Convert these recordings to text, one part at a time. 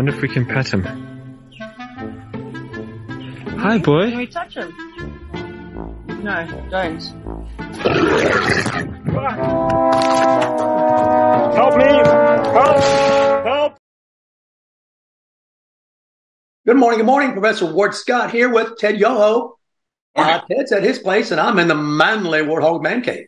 Wonder if we can pet him. Hi, boy. Can we touch him? No, don't. Help me! Help! Help! Good morning, good morning. Professor Ward Scott here with Ted Yoho. Uh, Ted's at his place, and I'm in the manly Warthog Man Cave.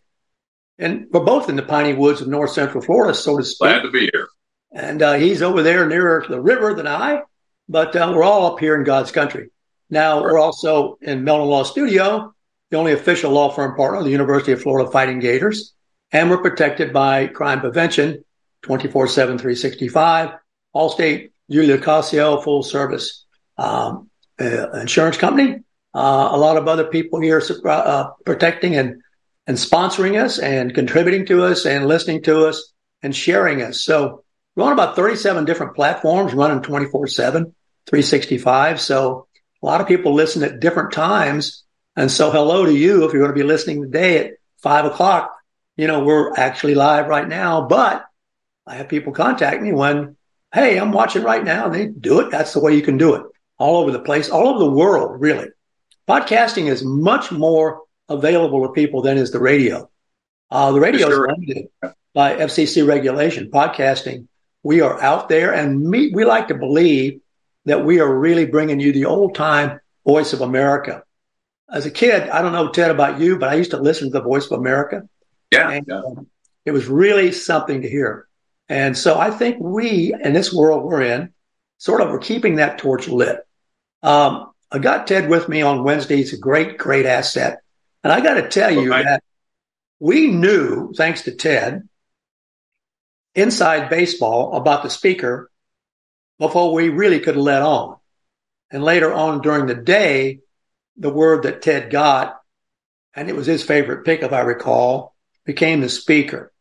And we're both in the piney woods of north central Florida, so to speak. Glad to be here. And uh, he's over there nearer the river than I, but uh, we're all up here in God's country. Now, we're also in Mellon Law Studio, the only official law firm partner of the University of Florida Fighting Gators. And we're protected by crime prevention 24 7, 365. Allstate, Julia Casio, full service um, uh, insurance company. Uh, a lot of other people here uh, protecting and, and sponsoring us and contributing to us and listening to us and sharing us. So we're on about 37 different platforms running 24 7, 365. So a lot of people listen at different times. And so hello to you. If you're going to be listening today at five o'clock, you know, we're actually live right now, but I have people contact me when, Hey, I'm watching right now. And they do it. That's the way you can do it all over the place, all over the world, really. Podcasting is much more available to people than is the radio. Uh, the radio Sure. is limited by FCC regulation. Podcasting, we are out there and me, we like to believe that we are really bringing you the old time voice of America. As a kid, I don't know, Ted, about you, but I used to listen to the voice of America. Yeah, And yeah. um, it was really something to hear. And so I think we, in this world we're in, sort of are keeping that torch lit. Um, I got Ted with me on Wednesday. He's a great, great asset. And I got to tell you Okay. that we knew, thanks to Ted, inside baseball about the speaker before we really could let on. And later on during the day, the word that Ted got, and it was his favorite pick, if I recall, became the speaker.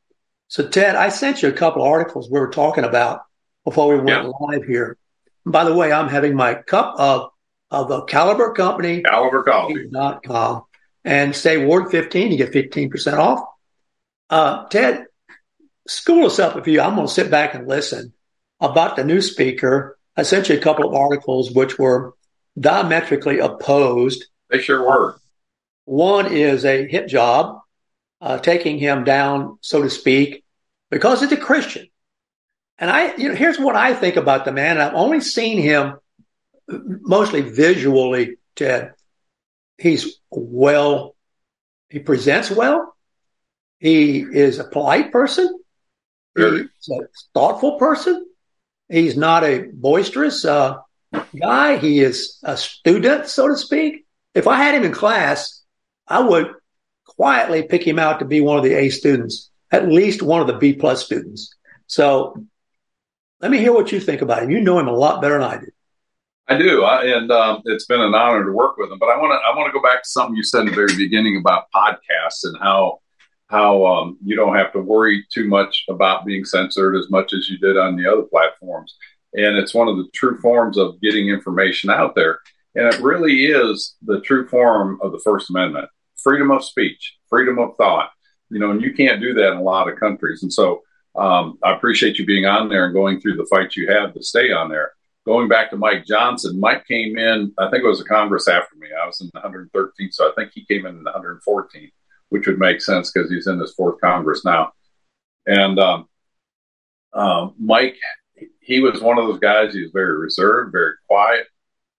So, Ted, I sent you a couple of articles we were talking about before we went Yeah. live here. And by the way, I'm having my cup of, of the Caliber Company Caliber Coffee. and say Ward 15, you get 15% off. Uh, Ted, school us up if you, I'm going to sit back and listen about the new speaker. I sent you a couple of articles which were diametrically opposed. They sure were. One is a hit job, uh, taking him down, so to speak, because it's a Christian. And I, you know, here's what I think about the man. I've only seen him mostly visually, Ted. He's well, he presents well. He is a polite person. He's a thoughtful person. He's not a boisterous uh, guy. He is a student, so to speak. If I had him in class, I would quietly pick him out to be one of the A students, at least one of the B plus students. So let me hear what you think about him. You know him a lot better than I do. I do, I, and um, it's been an honor to work with him. But I want to I want to go back to something you said in the very beginning about podcasts and how how um, you don't have to worry too much about being censored as much as you did on the other platforms. And it's one of the true forms of getting information out there. And it really is the true form of the First Amendment freedom of speech, freedom of thought. You know, and you can't do that in a lot of countries. And so um, I appreciate you being on there and going through the fight you have to stay on there. Going back to Mike Johnson, Mike came in, I think it was a Congress after me. I was in the 113th, so I think he came in in the 114th, which would make sense because he's in his fourth Congress now. And um, um, Mike, he was one of those guys, he was very reserved, very quiet,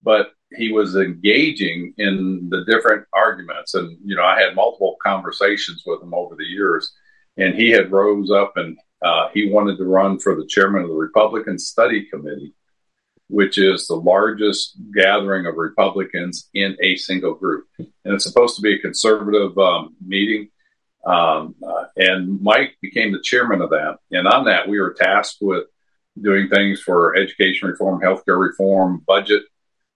but he was engaging in the different arguments. And, you know, I had multiple conversations with him over the years, and he had rose up and uh, he wanted to run for the chairman of the Republican Study Committee, which is the largest gathering of Republicans in a single group. And it's supposed to be a conservative um, meeting. Um, uh, and Mike became the chairman of that. And on that, we were tasked with doing things for education reform, healthcare reform, budget.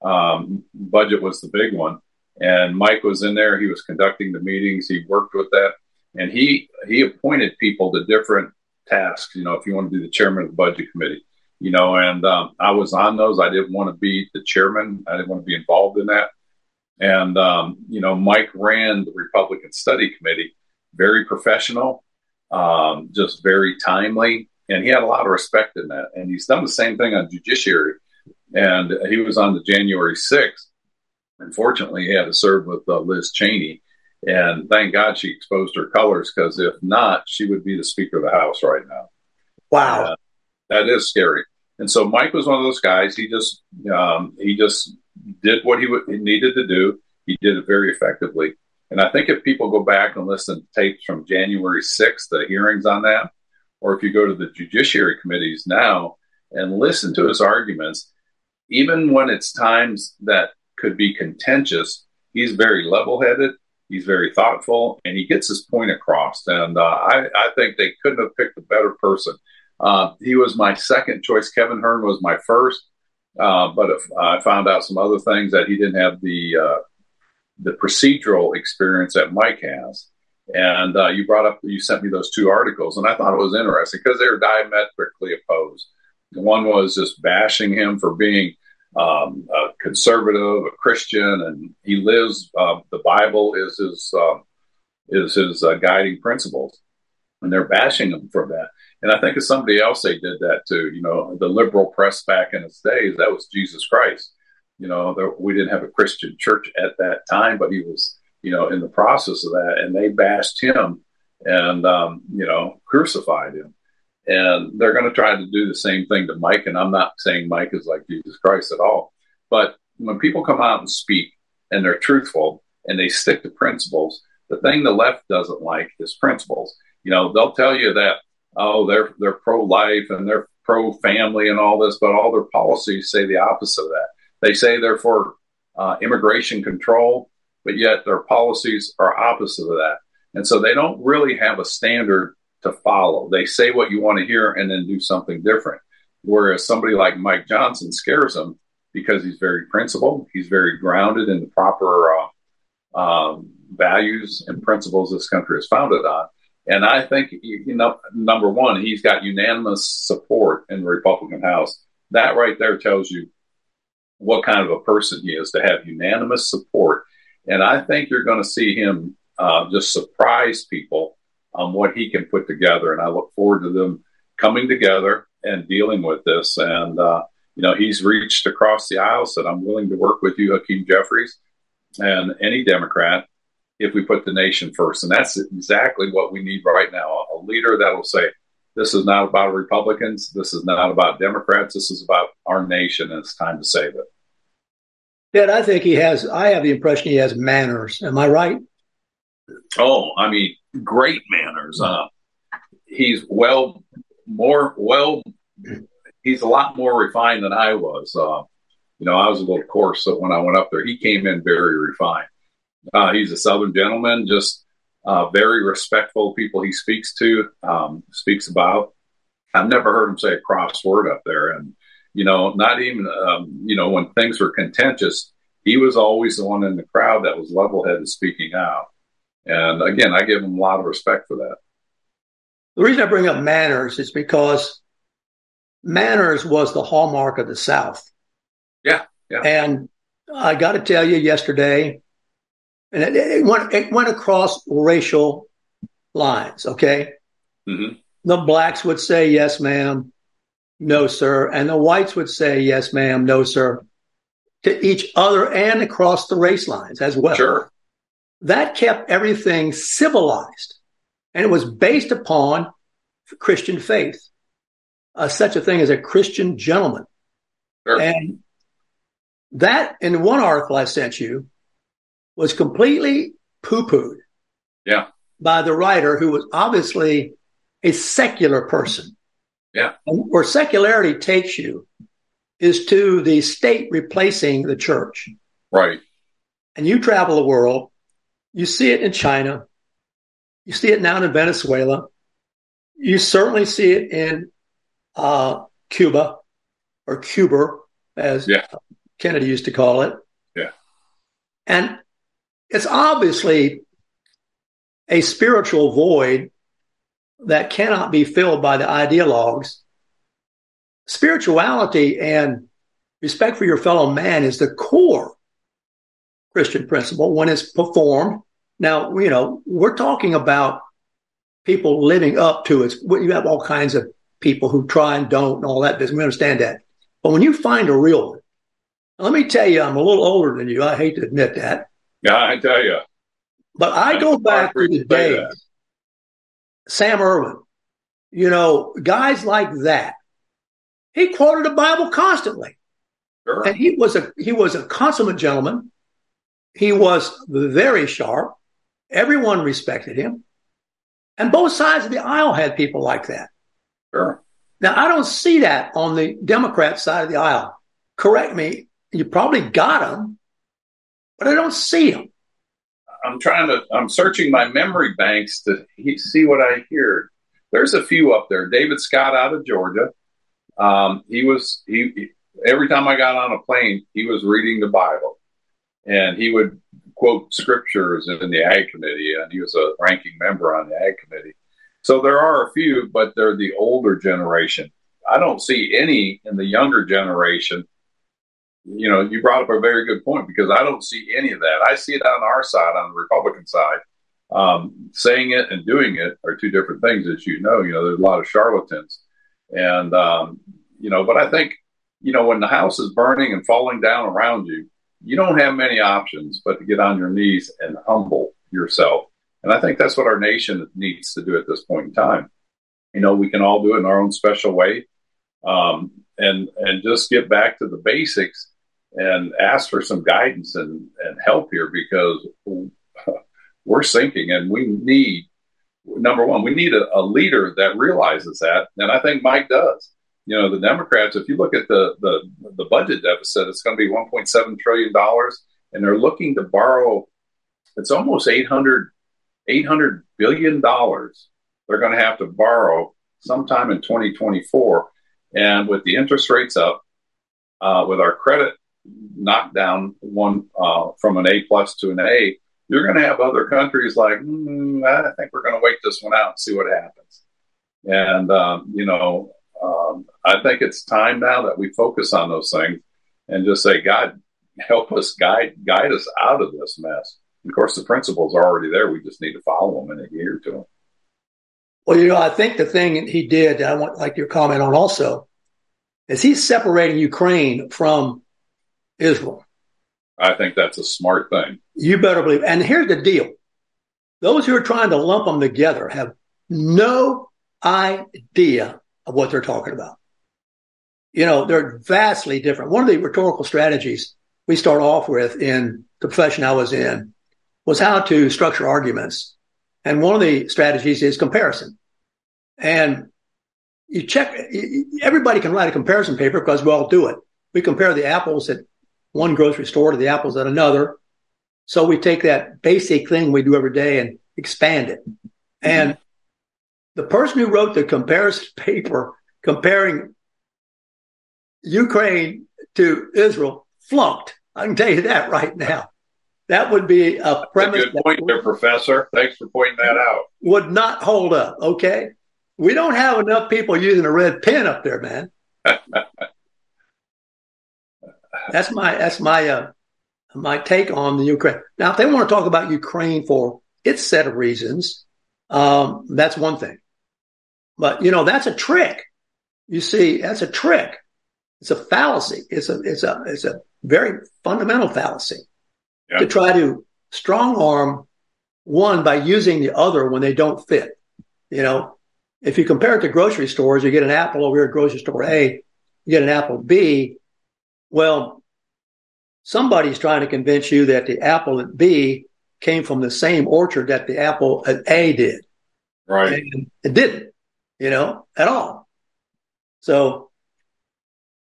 Um, budget was the big one, and Mike was in there. He was conducting the meetings. He worked with that, and he he appointed people to different tasks. You know, if you want to be the chairman of the budget committee, you know, and um, I was on those. I didn't want to be the chairman. I didn't want to be involved in that. And um, you know, Mike ran the Republican Study Committee, very professional, um, just very timely, and he had a lot of respect in that. And he's done the same thing on judiciary. And he was on the January 6th. Unfortunately, he had to serve with uh, Liz Cheney. And thank God she exposed her colors because if not, she would be the Speaker of the House right now. Wow. Uh, that is scary. And so Mike was one of those guys. He just um, he just did what he, w- he needed to do. He did it very effectively. And I think if people go back and listen to tapes from January 6th, the hearings on that, or if you go to the judiciary committees now and listen to his arguments, even when it's times that could be contentious, he's very level headed, he's very thoughtful, and he gets his point across. And uh, I, I, think they couldn't have picked a better person. Uh, he was my second choice. Kevin Hern was my first, uh, but if, I found out some other things that he didn't have the uh, the procedural experience that Mike has. And uh, you brought up, you sent me those two articles, and I thought it was interesting because they were diametrically opposed. One was just bashing him for being um, a conservative, a Christian, and he lives. Uh, the Bible is his uh, is his guiding principles, and they're bashing him for that. And I think if somebody else they did that too. You know, the liberal press back in its days that was Jesus Christ. You know, there, we didn't have a Christian church at that time, but he was you know, in the process of that, and they bashed him and um, you know crucified him. And they're going to try to do the same thing to Mike. And I'm not saying Mike is like Jesus Christ at all, but when people come out and speak and they're truthful and they stick to principles, the thing the left doesn't like is principles. You know, they'll tell you that oh they're they're pro life and they're pro family and all this, but all their policies say the opposite of that. They say they're for uh, immigration control, but yet their policies are opposite of that. And so they don't really have a standard to follow. They say what you want to hear and then do something different. Whereas somebody like Mike Johnson scares them because he's very principled, he's very grounded in the proper uh, um, values and principles this country is founded on. And I think, you know, number one, he's got unanimous support in the Republican House. That right there tells you what kind of a person he is to have unanimous support and I think you're going to see him uh, just surprise people on what he can put together. And I look forward to them coming together and dealing with this. And, uh, you know, he's reached across the aisle, said, I'm willing to work with you, Hakeem Jeffries, and any Democrat if we put the nation first. And that's exactly what we need right now a leader that will say, this is not about Republicans. This is not about Democrats. This is about our nation, and it's time to save it. Yeah, I think he has. I have the impression he has manners. Am I right? Oh, I mean, great manners. Uh, he's well, more well. He's a lot more refined than I was. Uh, you know, I was a little coarse so when I went up there. He came in very refined. Uh, he's a Southern gentleman, just uh, very respectful people he speaks to, um, speaks about. I've never heard him say a cross word up there, and you know, not even, um, you know, when things were contentious, he was always the one in the crowd that was level headed speaking out. And again, I give him a lot of respect for that. The reason I bring up manners is because manners was the hallmark of the South. Yeah. Yeah. And I got to tell you, yesterday, and it, it, went, it went across racial lines. Okay. Mm-hmm. The blacks would say, yes, ma'am no, sir. And the whites would say, yes, ma'am, no, sir, to each other and across the race lines as well. Sure. That kept everything civilized. And it was based upon Christian faith, uh, such a thing as a Christian gentleman. Sure. And that, in one article I sent you, was completely poo pooed. Yeah. By the writer who was obviously a secular person. Yeah. And where secularity takes you is to the state replacing the church. Right. And you travel the world, you see it in China, you see it now in Venezuela, you certainly see it in uh, Cuba or Cuba, as Yeah. Kennedy used to call it. Yeah. And it's obviously a spiritual void that cannot be filled by the ideologues. Spirituality and respect for your fellow man is the core Christian principle when it's performed. Now, you know, we're talking about people living up to it. You have all kinds of people who try and don't and all that business. We understand that. But when you find a real one, let me tell you, I'm a little older than you. I hate to admit that. Yeah, I tell you. But I go back to the day, Sam Ervin, you know, guys like that. He quoted the Bible constantly. Sure. And he was a he was a consummate gentleman. He was very sharp. Everyone respected him. And both sides of the aisle had people like that. Sure. Now I don't see that on the Democrat side of the aisle. Correct me. You probably got them, but I don't see them. I'm trying to. I'm searching my memory banks to see what I hear. There's a few up there. David Scott out of Georgia. Um, he was he, he. Every time I got on a plane, he was reading the Bible, and he would quote scriptures in the Ag Committee, and he was a ranking member on the Ag Committee. So there are a few, but they're the older generation. I don't see any in the younger generation you know, you brought up a very good point because I don't see any of that. I see it on our side, on the Republican side. Um, saying it and doing it are two different things, as you know. You know, there's a lot of charlatans, and um, you know, but I think you know when the house is burning and falling down around you, you don't have many options but to get on your knees and humble yourself. And I think that's what our nation needs to do at this point in time. You know, we can all do it in our own special way, um, and and just get back to the basics and ask for some guidance and, and help here because we're sinking and we need number one we need a, a, leader that realizes that. And i think mike does. You know the democrats if you look at the the, the budget deficit it's going to be 1.7 trillion dollars and they're looking to borrow it's almost 800 800 billion dollars they're going to have to borrow sometime in 2024 and with the interest rates up uh, with our credit knocked down one uh, from an A plus to an A, you're going to have other countries like, mm, I think we're going to wait this one out and see what happens. And um, you know, um, I think it's time now that we focus on those things and just say, God, help us guide guide us out of this mess. Of course, the principles are already there. We just need to follow them and adhere to them. Well, you know, I think the thing he did, I want like your comment on also, is he's separating Ukraine from Israel. I think that's a smart thing. You better believe. And here's the deal those who are trying to lump them together have no idea of what they're talking about. You know, they're vastly different. One of the rhetorical strategies we start off with in the profession I was in was how to structure arguments. And one of the strategies is comparison. And you check, everybody can write a comparison paper because we all do it. We compare the apples at one grocery store to the apples at another. So we take that basic thing we do every day and expand it. And the person who wrote the comparison paper comparing Ukraine to Israel flunked. I can tell you that right now. That would be a premise. A good point there, Professor. Thanks for pointing that out. Would not hold up. Okay. We don't have enough people using a red pen up there, man. That's my that's my uh, my take on the Ukraine. Now, if they want to talk about Ukraine for its set of reasons, um, that's one thing. But you know, that's a trick. You see, that's a trick. It's a fallacy. It's a it's a it's a very fundamental fallacy yeah. to try to strong arm one by using the other when they don't fit. You know, if you compare it to grocery stores, you get an apple over here at grocery store A, you get an apple B. Well, somebody's trying to convince you that the apple at B came from the same orchard that the apple at A did. Right. And it didn't, you know, at all. So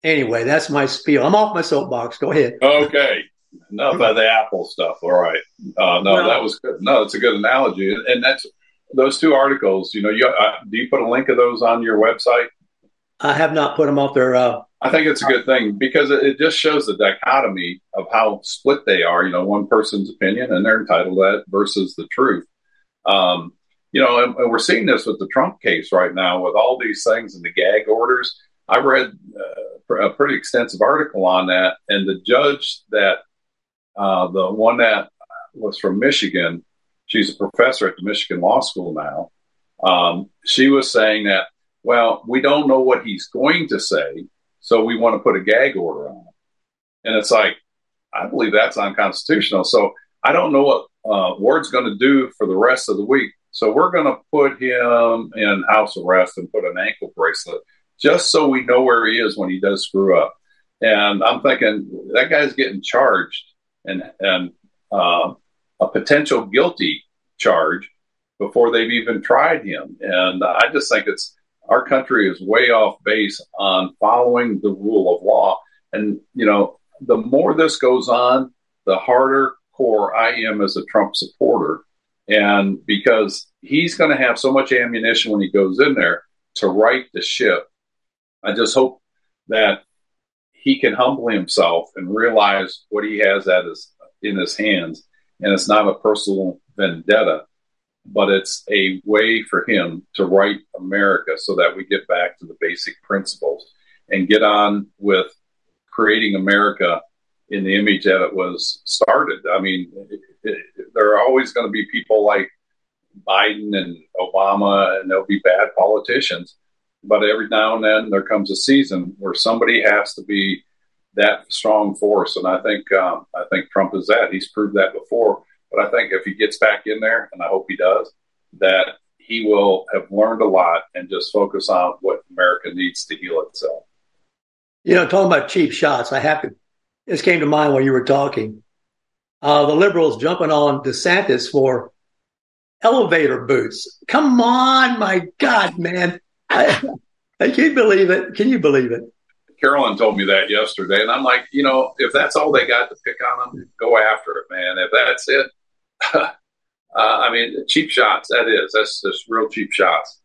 anyway, that's my spiel. I'm off my soapbox. Go ahead. Okay. Enough of the apple stuff. All right. Uh, no, well, that was good. No, it's a good analogy. And that's those two articles, you know, you, uh, do you put a link of those on your website? I have not put them off their. Uh, I think it's a good thing because it, just shows the dichotomy of how split they are. You know, one person's opinion and they're entitled to that versus the truth. Um, you know, and, and, we're seeing this with the Trump case right now with all these things and the gag orders. I read uh, a pretty extensive article on that, and the judge that uh, the one that was from Michigan, she's a professor at the Michigan Law School now. Um, she was saying that, well, we don't know what he's going to say, so we want to put a gag order on him. And it's like, I believe that's unconstitutional. So I don't know what uh, Ward's going to do for the rest of the week. So we're going to put him in house arrest and put an ankle bracelet just so we know where he is when he does screw up. And I'm thinking that guy's getting charged and and uh, a potential guilty charge before they've even tried him. And I just think it's our country is way off base on following the rule of law. And you know, the more this goes on, the harder core I am as a Trump supporter. And because he's going to have so much ammunition when he goes in there to right the ship, I just hope that he can humble himself and realize what he has at his in his hands, and it's not a personal vendetta, but it's a way for him to right America so that we get back to the basic principles and get on with creating America in the image that it was started. I mean, it, it, there are always going to be people like Biden and Obama, and there'll be bad politicians. But every now and then there comes a season where somebody has to be that strong force, and I think um, I think Trump is that. He's proved that before. But I think if he gets back in there, and I hope he does, that he will have learned a lot and just focus on what America needs to heal itself. You know, talking about cheap shots, I have to. This came to mind while you were talking. Uh, the liberals jumping on DeSantis for elevator boots. Come on, my God, man! I, I can't believe it. Can you believe it? Carolyn told me that yesterday, and I'm like, you know, if that's all they got to pick on them, go after it, man. If that's it, uh, I mean, cheap shots. That is. That's just real cheap shots.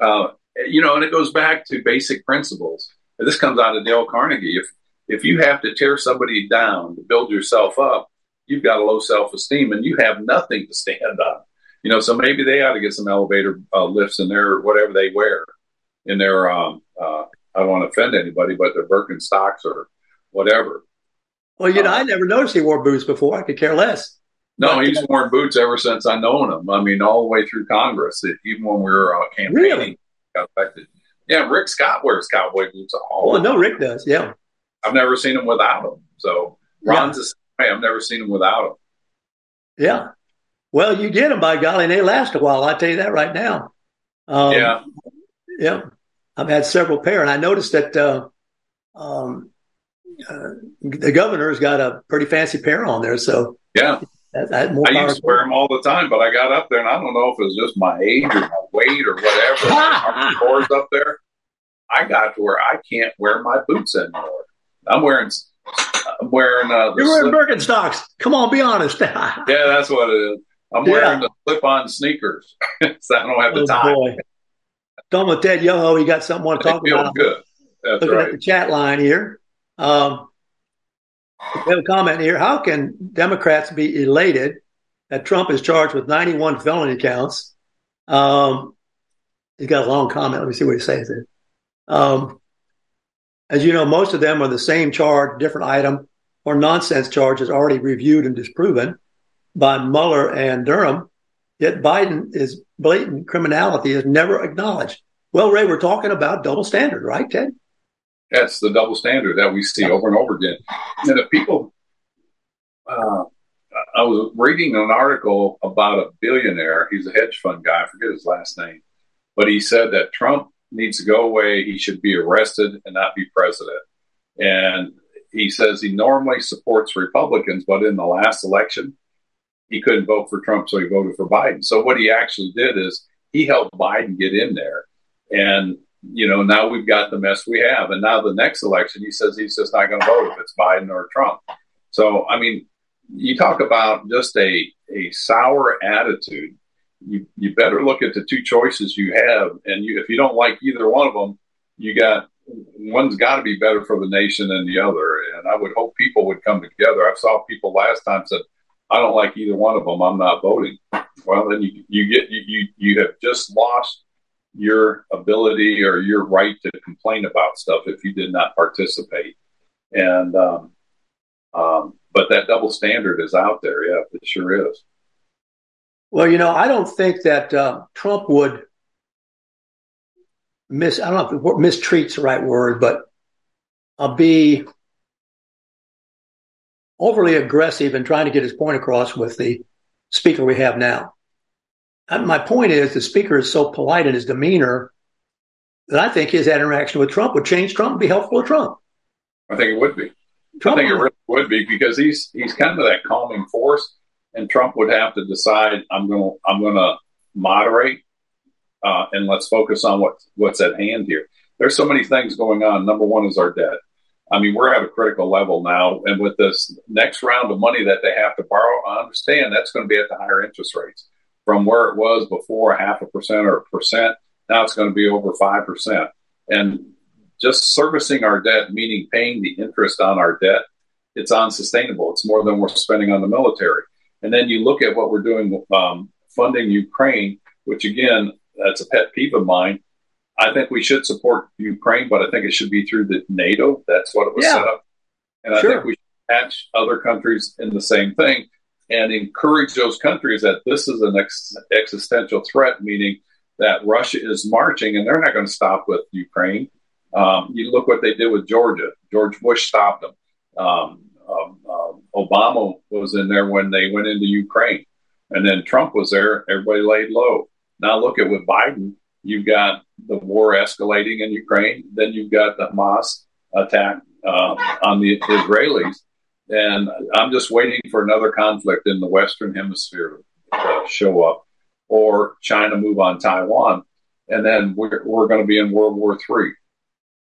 Uh, you know, and it goes back to basic principles. This comes out of Dale Carnegie. If if you have to tear somebody down to build yourself up, you've got a low self esteem, and you have nothing to stand on. You know, so maybe they ought to get some elevator uh, lifts in their whatever they wear in their um, uh, I don't want to offend anybody, but they're Birkenstocks or whatever. Well, you know, I never noticed he wore boots before. I could care less. No, he's worn boots ever since I known him. I mean, all the way through Congress, even when we were uh, campaigning, really? got affected. Yeah, Rick Scott wears cowboy boots all. Well, no, Rick does. Yeah, I've never seen him without them. So Ron's yeah. the same way. I've never seen him without them. Yeah. Well, you get them by golly, and they last a while. I tell you that right now. Um, yeah. Yeah. I've had several pair, and I noticed that uh, um, uh, the governor's got a pretty fancy pair on there. So yeah, that, that I used to wear them all the time, but I got up there, and I don't know if it was just my age or my weight or whatever. Boards up there, I got to where I can't wear my boots anymore. I'm wearing. I'm wearing. Uh, You're wearing slip- Birkenstocks. Come on, be honest. yeah, that's what it is. I'm wearing yeah. the slip-on sneakers, so I don't have the oh, time. Boy. Done with Ted Yoho. He got something want to talk about? Good. That's Looking right. at the chat line here. Um, we have a comment here. How can Democrats be elated that Trump is charged with 91 felony counts? Um, he's got a long comment. Let me see what he says there. Um, as you know, most of them are the same charge, different item, or nonsense charges already reviewed and disproven by Mueller and Durham. Yet Biden is blatant criminality is never acknowledged. Well, Ray, we're talking about double standard, right, Ted? That's the double standard that we see over and over again. And if people, uh, I was reading an article about a billionaire. He's a hedge fund guy. I forget his last name, but he said that Trump needs to go away. He should be arrested and not be president. And he says he normally supports Republicans, but in the last election, he couldn't vote for Trump, so he voted for Biden. So what he actually did is he helped Biden get in there. And, you know, now we've got the mess we have. And now the next election, he says he's just not going to vote if it's Biden or Trump. So, I mean, you talk about just a, a sour attitude. You, you better look at the two choices you have. And you, if you don't like either one of them, you got one's got to be better for the nation than the other. And I would hope people would come together. I saw people last time said, I don't like either one of them. I'm not voting. Well, then you, you get, you, you, you have just lost your ability or your right to complain about stuff if you did not participate. And, um, um, but that double standard is out there. Yeah, it sure is. Well, you know, I don't think that uh, Trump would miss, I don't know if mistreat's the right word, but I'll be overly aggressive in trying to get his point across with the speaker we have now. And my point is the speaker is so polite in his demeanor that I think his interaction with Trump would change Trump and be helpful to Trump. I think it would be. Trump I think it really would be because he's he's kind of that calming force, and Trump would have to decide I'm going to I'm going to moderate uh, and let's focus on what what's at hand here. There's so many things going on. Number one is our debt. I mean, we're at a critical level now, and with this next round of money that they have to borrow, I understand that's going to be at the higher interest rates from where it was before, a half a percent or a percent. Now it's going to be over five percent, and just servicing our debt, meaning paying the interest on our debt, it's unsustainable. It's more than we're spending on the military. And then you look at what we're doing, um, funding Ukraine, which again, that's a pet peeve of mine. I think we should support Ukraine, but I think it should be through the NATO. That's what it was yeah. set up. And I think we should match other countries in the same thing and encourage those countries that this is an ex- existential threat, meaning that Russia is marching and they're not going to stop with Ukraine. Um, you look what they did with Georgia. George Bush stopped them. Um, um, um Obama was in there when they went into Ukraine. And then Trump was there. Everybody laid low. Now look at with Biden, you've got the war escalating in Ukraine. Then you've got the Hamas attack uh, on the Israelis. And I'm just waiting for another conflict in the Western Hemisphere to show up or China move on Taiwan. And then we're, we're going to be in World War III.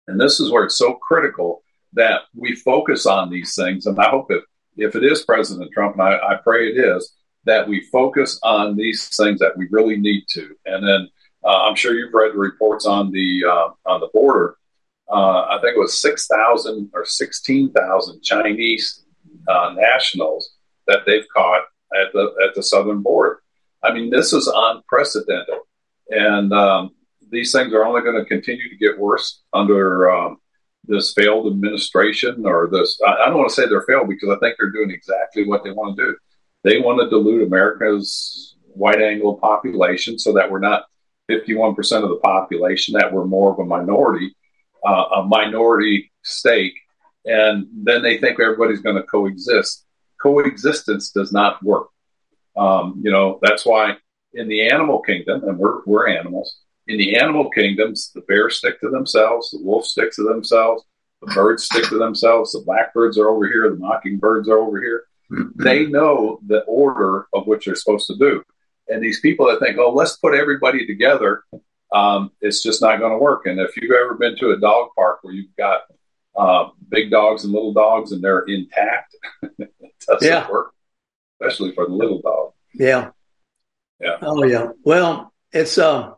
And this is where it's so critical that we focus on these things. And I hope if, if it is President Trump, and I, I pray it is, that we focus on these things that we really need to. And then I'm sure you've read the reports on the uh, on the border. Uh, I think it was six thousand or sixteen thousand Chinese uh, nationals that they've caught at the at the southern border. I mean, this is unprecedented, and um, these things are only going to continue to get worse under um, this failed administration or this. I, I don't want to say they're failed because I think they're doing exactly what they want to do they want to dilute America's white Anglo population so that we're not 51% of the population, that we're more of a minority, uh, a minority stake. And then they think everybody's going to coexist. Coexistence does not work. Um, you know, that's why in the animal kingdom, and we're, we're animals, in the animal kingdoms, the bears stick to themselves, the wolf sticks to themselves, the birds stick to themselves, the blackbirds are over here, the mockingbirds are over here. Mm-hmm. They know the order of what they're supposed to do. And these people that think, oh, let's put everybody together, um, it's just not going to work. And if you've ever been to a dog park where you've got uh, big dogs and little dogs and they're intact, it doesn't yeah. work, especially for the little dog. Yeah. Yeah. Oh, yeah. Well, it's uh,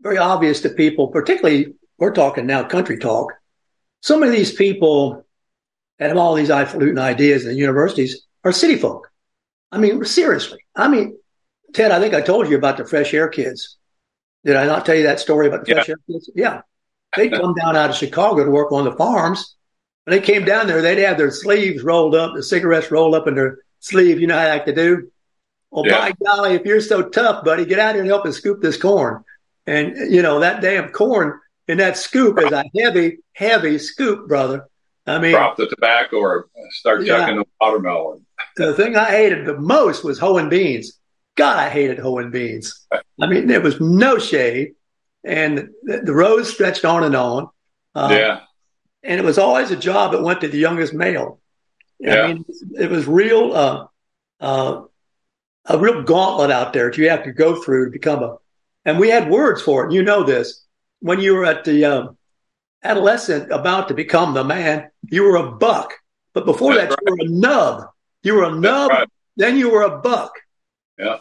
very obvious to people, particularly we're talking now country talk. Some of these people that have all these highfalutin ideas in the universities are city folk. I mean, seriously. I mean, Ted, I think I told you about the fresh air kids. Did I not tell you that story about the yeah. fresh air kids? Yeah. They'd come down out of Chicago to work on the farms. When they came down there, they'd have their sleeves rolled up, the cigarettes rolled up in their sleeve. You know how they like to do? Well, yeah. by golly, if you're so tough, buddy, get out here and help us scoop this corn. And, you know, that damn corn in that scoop is a heavy, heavy scoop, brother. I mean, drop the tobacco or start yeah. chucking the watermelon. the thing I hated the most was hoeing beans. God, I hated hoeing beans. I mean, there was no shade, and the, the rows stretched on and on. Um, yeah. And it was always a job that went to the youngest male. Yeah. I mean, it was real, uh, uh, a real gauntlet out there that you have to go through to become a. And we had words for it. You know this when you were at the um, adolescent about to become the man, you were a buck. But before That's that, right. you were a nub. You were a nub, right. then you were a buck. Yeah.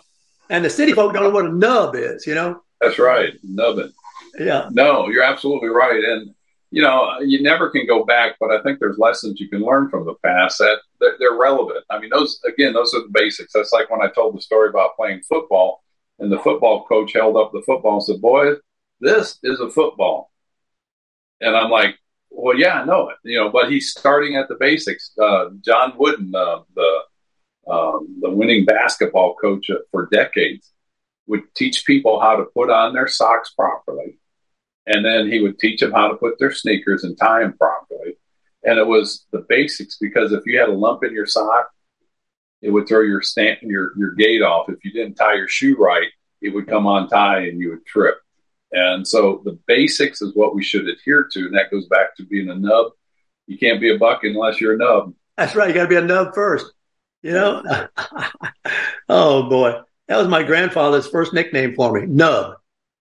And the city folk don't know what a nub is, you know? That's right. Nubbing. Yeah. No, you're absolutely right. And, you know, you never can go back, but I think there's lessons you can learn from the past that they're, they're relevant. I mean, those, again, those are the basics. That's like when I told the story about playing football and the football coach held up the football and said, boy, this is a football. And I'm like, well, yeah, I know it, you know, but he's starting at the basics. Uh, John Wooden, uh, the, um, the winning basketball coach for decades, would teach people how to put on their socks properly. And then he would teach them how to put their sneakers and tie them properly. And it was the basics because if you had a lump in your sock, it would throw your stand, your, your gait off. If you didn't tie your shoe right, it would come untie and you would trip. And so the basics is what we should adhere to. And that goes back to being a nub. You can't be a buck unless you're a nub. That's right. You got to be a nub first. You know? oh, boy. That was my grandfather's first nickname for me, Nub.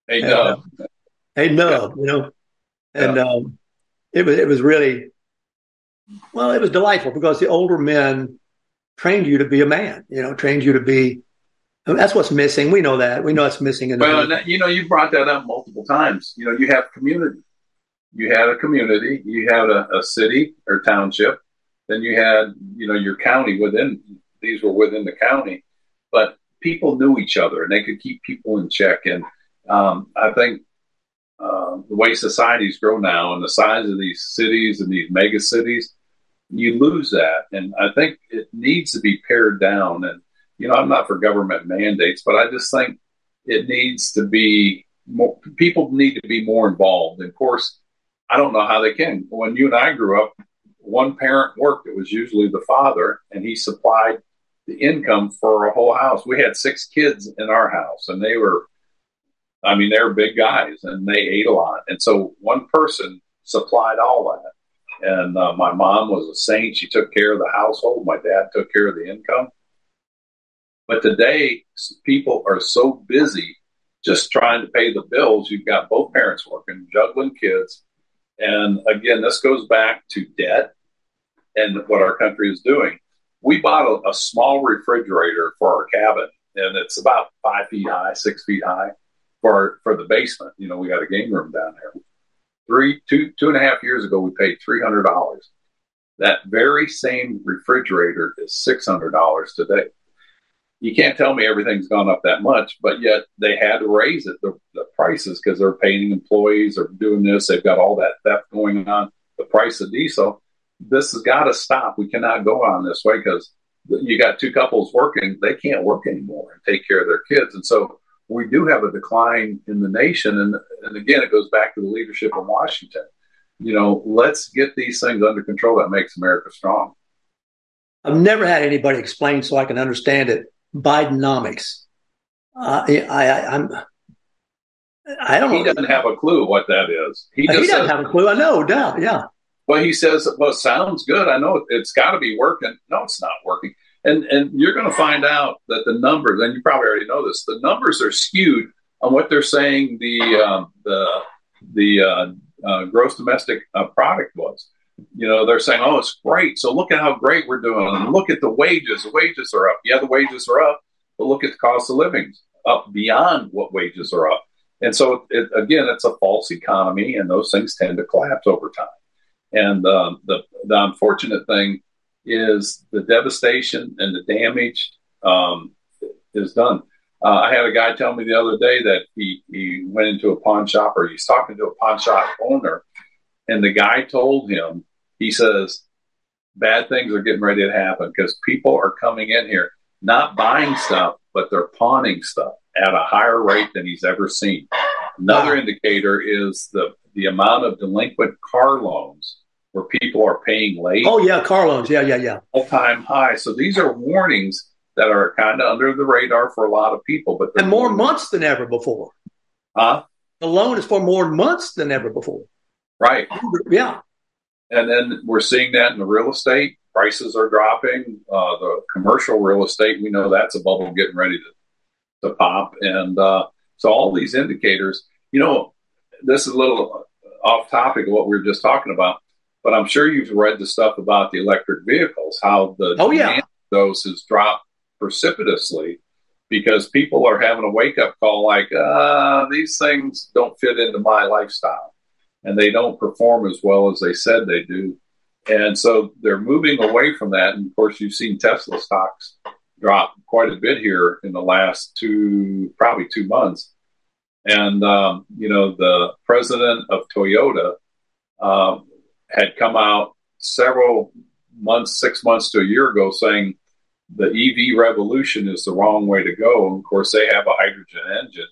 Hey, Nub. Uh, hey, Nub, yeah. you know? And yeah. um, it, was, it was really, well, it was delightful because the older men trained you to be a man, you know, trained you to be I mean, that's what's missing. We know that. We know it's missing. In the well, that, you know, you brought that up multiple times. You know, you have community. You had a community. You had a, a city or township. Then you had, you know, your county within. These were within the county, but people knew each other and they could keep people in check. And um, I think uh, the way societies grow now and the size of these cities and these mega cities, you lose that. And I think it needs to be pared down. And you know, I'm not for government mandates, but I just think it needs to be more, people need to be more involved. And of course, I don't know how they can. When you and I grew up, one parent worked. It was usually the father, and he supplied the income for a whole house. We had six kids in our house, and they were, I mean, they were big guys, and they ate a lot. And so one person supplied all that. And uh, my mom was a saint. She took care of the household. My dad took care of the income. But today, people are so busy just trying to pay the bills. You've got both parents working, juggling kids. And again, this goes back to debt and what our country is doing. We bought a, a small refrigerator for our cabin, and it's about five feet high, six feet high for for the basement. You know, we got a game room down there. Three, two, two and a half years ago, we paid three hundred dollars. That very same refrigerator is six hundred dollars today you can't tell me everything's gone up that much, but yet they had to raise it, the, the prices, because they're paying employees or doing this. They've got all that theft going on, the price of diesel. This has got to stop. We cannot go on this way because you got two couples working, they can't work anymore and take care of their kids. And so we do have a decline in the nation. And, and again, it goes back to the leadership in Washington. You know, let's get these things under control that makes America strong. I've never had anybody explain so I can understand it Bidenomics. Uh, I, I, I'm. I don't. He doesn't have a clue what that is. He, he doesn't says, have a clue. I know, doubt. Yeah. Well, he says, "Well, sounds good. I know it's got to be working." No, it's not working. And and you're going to find out that the numbers, and you probably already know this, the numbers are skewed on what they're saying the um, the the uh, uh, gross domestic uh, product was you know, they're saying, oh, it's great. So look at how great we're doing. And look at the wages. The wages are up. Yeah, the wages are up, but look at the cost of living up beyond what wages are up. And so, it, again, it's a false economy, and those things tend to collapse over time. And um, the, the unfortunate thing is the devastation and the damage um, is done. Uh, I had a guy tell me the other day that he, he went into a pawn shop or he's talking to a pawn shop owner, and the guy told him he says bad things are getting ready to happen because people are coming in here not buying stuff, but they're pawning stuff at a higher rate than he's ever seen. Another indicator is the the amount of delinquent car loans where people are paying late. Oh yeah, car loans. Yeah, yeah, yeah. All time high. So these are warnings that are kind of under the radar for a lot of people, but and more months than ever before. Huh? The loan is for more months than ever before. Right. Yeah. And then we're seeing that in the real estate. Prices are dropping. Uh, the commercial real estate, we know that's a bubble getting ready to, to pop. And uh, so all these indicators, you know, this is a little off topic of what we were just talking about, but I'm sure you've read the stuff about the electric vehicles, how the oh, yeah. dose has dropped precipitously because people are having a wake up call like, uh, these things don't fit into my lifestyle and they don't perform as well as they said they do. And so they're moving away from that. And of course, you've seen Tesla stocks drop quite a bit here in the last two, probably two months. And, um, you know, the president of Toyota um, had come out several months, six months to a year ago saying the EV revolution is the wrong way to go. And of course, they have a hydrogen engine.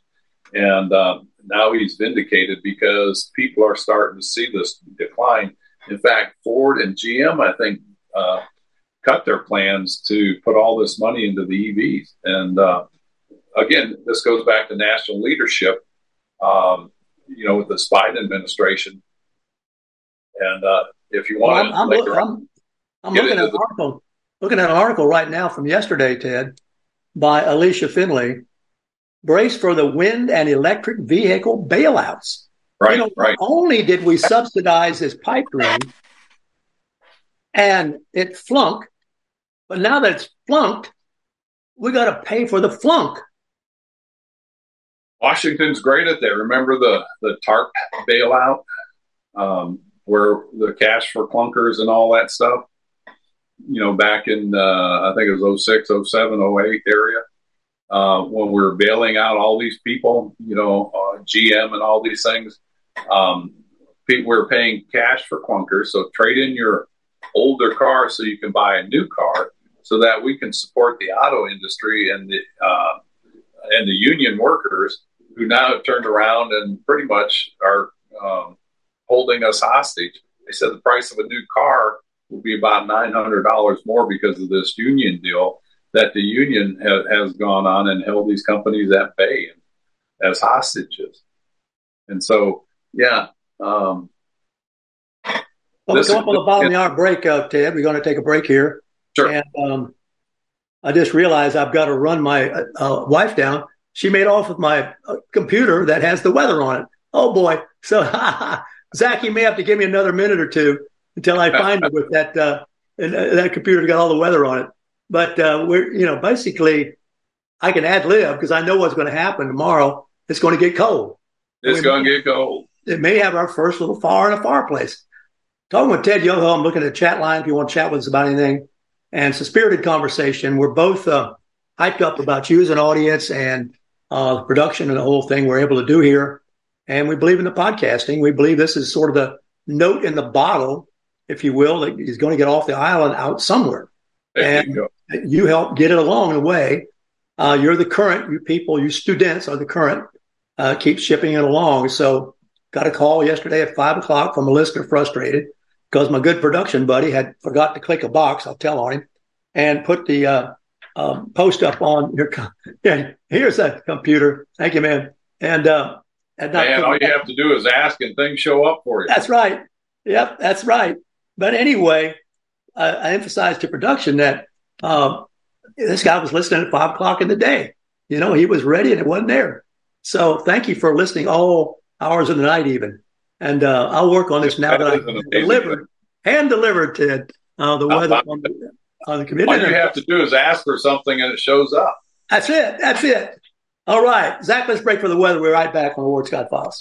And um, now he's vindicated because people are starting to see this decline. In fact, Ford and GM, I think, uh, cut their plans to put all this money into the EVs. And uh, again, this goes back to national leadership, um, you know, with the Biden administration. And uh, if you want well, I'm, I'm, I'm, I'm looking at an the, article, looking at an article right now from yesterday, Ted, by Allysia Finley. Brace for the wind and electric vehicle bailouts. Right, you know, right. Only did we subsidize this pipe dream and it flunked, but now that it's flunked, we got to pay for the flunk. Washington's great at that. Remember the the TARP bailout, um, where the cash for clunkers and all that stuff. You know, back in uh, I think it was 06, 07, 08 area, uh, when we are bailing out all these people. You know, uh, GM and all these things. Um, people were paying cash for clunkers, so trade in your older car so you can buy a new car so that we can support the auto industry and the uh, and the union workers who now have turned around and pretty much are um, holding us hostage. They said the price of a new car will be about nine hundred dollars more because of this union deal that the union ha- has gone on and held these companies at bay as hostages. And so, yeah. Um, well, we're going for the bottom of the hour break, uh, Ted. We're going to take a break here. Sure. And um, I just realized I've got to run my uh, uh, wife down. She made off with my uh, computer that has the weather on it. Oh boy! So Zach, you may have to give me another minute or two until I find it with that. Uh, and uh, that computer got all the weather on it. But uh, we're you know basically, I can ad lib because I know what's going to happen tomorrow. It's going to get cold. It's going to get cold. It may have our first little fire in a fireplace. Talking with Ted Yoho, I'm looking at the chat line if you want to chat with us about anything and it's a spirited conversation. We're both uh, hyped up about you as an audience and uh, the production and the whole thing we're able to do here. And we believe in the podcasting. We believe this is sort of the note in the bottle, if you will, that is going to get off the island out somewhere. There and you, you, help get it along the way. Uh, you're the current, you people, you students are the current, uh, keep shipping it along. So got a call yesterday at five o'clock from a listener frustrated because my good production buddy had forgot to click a box. I'll tell on him and put the uh, uh, post up on your. yeah, here's that computer. Thank you, man. And uh, and man, all you have to do is ask, and things show up for you. That's right. Yep, that's right. But anyway, I, I emphasized to production that uh, this guy was listening at five o'clock in the day. You know, he was ready and it wasn't there. So thank you for listening all hours of the night, even. And uh, I'll work on this now that I've delivered, hand delivered, to uh, the weather on the, on the committee. All you have to do is ask for something and it shows up. That's it. That's it. All right. Zach, let's break for the weather. We're right back on the Ward Scott Files.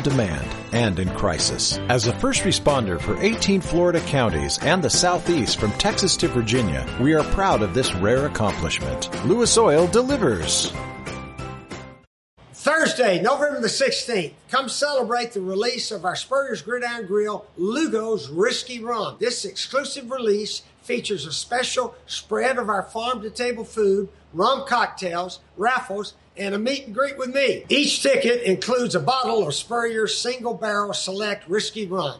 demand and in crisis. As a first responder for 18 Florida counties and the Southeast from Texas to Virginia, we are proud of this rare accomplishment. Lewis Oil delivers. Thursday, November the 16th, come celebrate the release of our Spurrier's Gridiron Grille Lugo's Risky Rum. This exclusive release features a special spread of our farm to table food, rum cocktails, raffles, and a meet and greet with me. Each ticket includes a bottle of Spurrier's Single Barrel Select Risky Rum.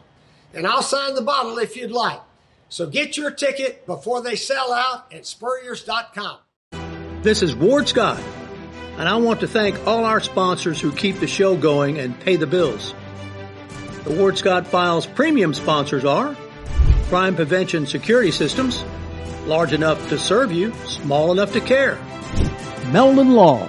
And I'll sign the bottle if you'd like. So get your ticket before they sell out at spurriers.com. This is Ward Scott, and I want to thank all our sponsors who keep the show going and pay the bills. The Ward Scott Files premium sponsors are Crime Prevention Security Systems, large enough to serve you, small enough to care. Meldon Law,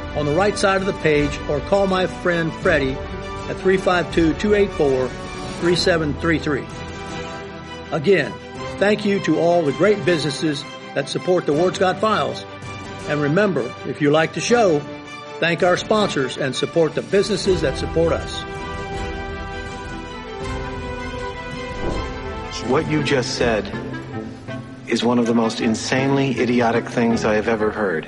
on the right side of the page or call my friend Freddie at 352-284-3733. Again, thank you to all the great businesses that support the Ward Scott Files. And remember, if you like the show, thank our sponsors and support the businesses that support us. What you just said is one of the most insanely idiotic things I have ever heard.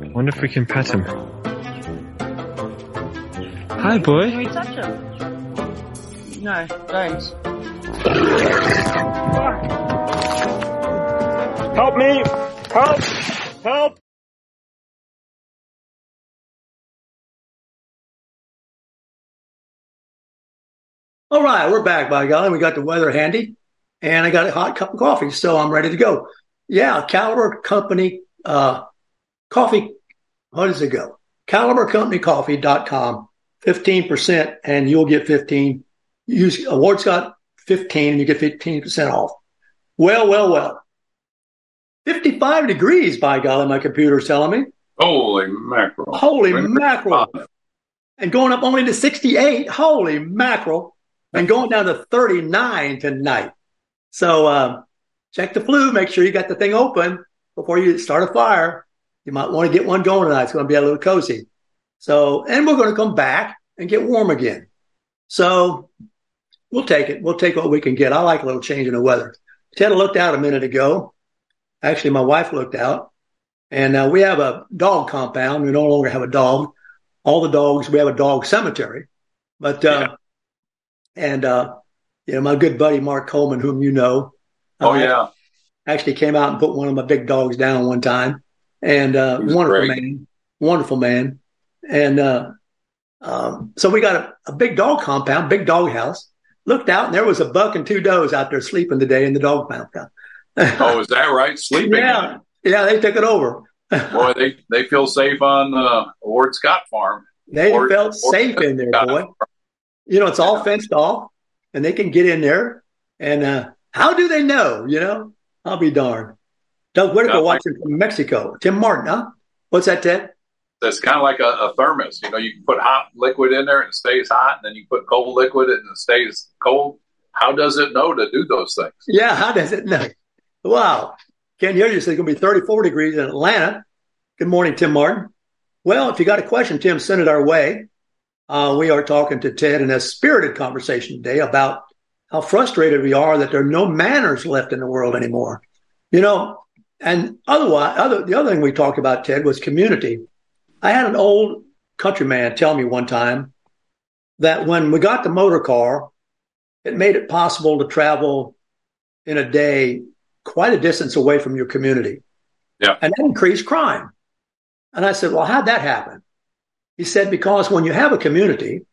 Wonder if we can pet him. Hi, boy. Can we touch him? No, don't. Help me! Help! Help! All right, we're back, by golly. We got the weather handy, and I got a hot cup of coffee, so I'm ready to go. Yeah, Caliber Company uh, Coffee. How does it go? CaliberCompanyCoffee.com, 15%, and you'll get 15. Use Award Scott 15, and you get 15% off. Well, well, well. 55 degrees, by golly, my computer's telling me. Holy mackerel. Holy mackerel. And going up only to 68. Holy mackerel. And going down to 39 tonight. So uh, check the flue. Make sure you got the thing open before you start a fire. You might want to get one going tonight. It's going to be a little cozy. So, and we're going to come back and get warm again. So we'll take it. We'll take what we can get. I like a little change in the weather. Ted looked out a minute ago. Actually, my wife looked out and uh, we have a dog compound. We no longer have a dog. All the dogs, we have a dog cemetery, but, uh, and, uh, you know, my good buddy, Mark Coleman, whom you know, Oh, uh, yeah. actually came out and put one of my big dogs down one time and, uh, wonderful great. man, wonderful man. And, uh, um, so we got a, a big dog compound, big dog house. Looked out and there was a buck and two does out there sleeping today in the dog compound. Oh, is that right? Sleeping. yeah, yeah, they took it over. Boy, they, they feel safe on uh, Ward Scott Farm. They felt safe in there, Scott boy. You know, it's all fenced off and they can get in there. And uh, how do they know? You know, I'll be darned. Doug Whitaker Yeah. watching from Mexico. Tim Martin, huh? What's that, Ted? It's kind of like a, a thermos. You know, you can put hot liquid in there and it stays hot, and then you put cold liquid in and it stays cold. How does it know to do those things? Yeah, how does it know? Wow. Can't hear you. It's going to be 34 degrees in Atlanta. Good morning, Tim Martin. Well, if you got a question, Tim, send it our way. Uh, we are talking to Ted in a spirited conversation today about how frustrated we are that there are no manners left in the world anymore. You know, and otherwise, other, the other thing we talked about, Ted, was community. I had an old countryman tell me one time that when we got the motor car, it made it possible to travel in a day quite a distance away from your community. Yeah. And that increased crime. And I said, well, how'd that happen? He said, because when you have a community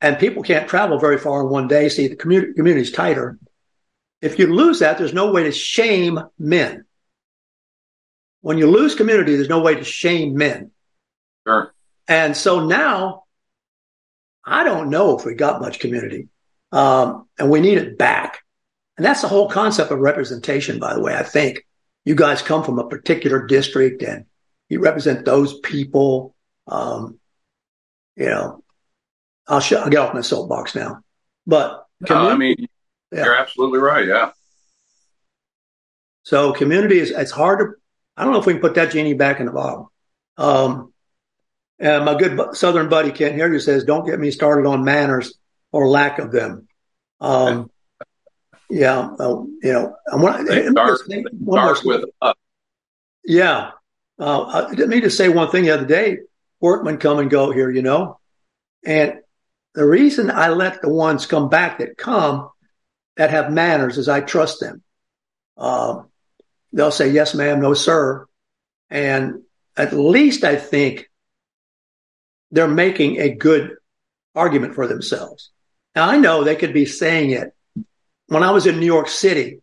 and people can't travel very far in one day, see the community is tighter. If you lose that, there's no way to shame men. When you lose community, there's no way to shame men. Sure. And so now I don't know if we got much community. Um, and we need it back. And that's the whole concept of representation, by the way. I think you guys come from a particular district and you represent those people. Um, you know, I'll, sh- I'll get off my soapbox now. But no, I mean, yeah. you're absolutely right. Yeah. So community is it's hard to. I don't know if we can put that genie back in the bottle. Um, and my good Southern buddy Ken here says, "Don't get me started on manners or lack of them." Um, yeah, well, you know, I want to start, with us. Yeah, uh, I didn't mean to say one thing the other day. Workmen come and go here, you know, and the reason I let the ones come back that come that have manners is I trust them. Um, they'll say yes, ma'am, no, sir, and at least I think they're making a good argument for themselves. Now I know they could be saying it. When I was in New York City,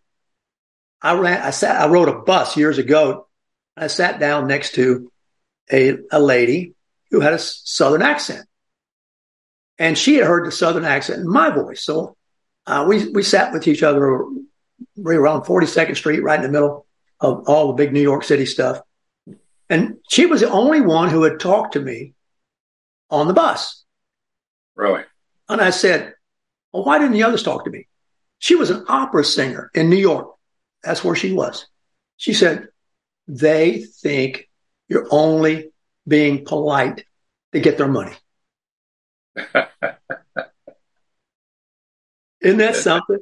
I ran, I sat, I rode a bus years ago. I sat down next to a, a lady who had a Southern accent. And she had heard the Southern accent in my voice. So uh, we, we sat with each other right around 42nd Street, right in the middle of all the big New York City stuff. And she was the only one who had talked to me on the bus. Really? And I said, Well, why didn't the others talk to me? She was an opera singer in New York. That's where she was. She said, They think you're only being polite to get their money. Isn't that something?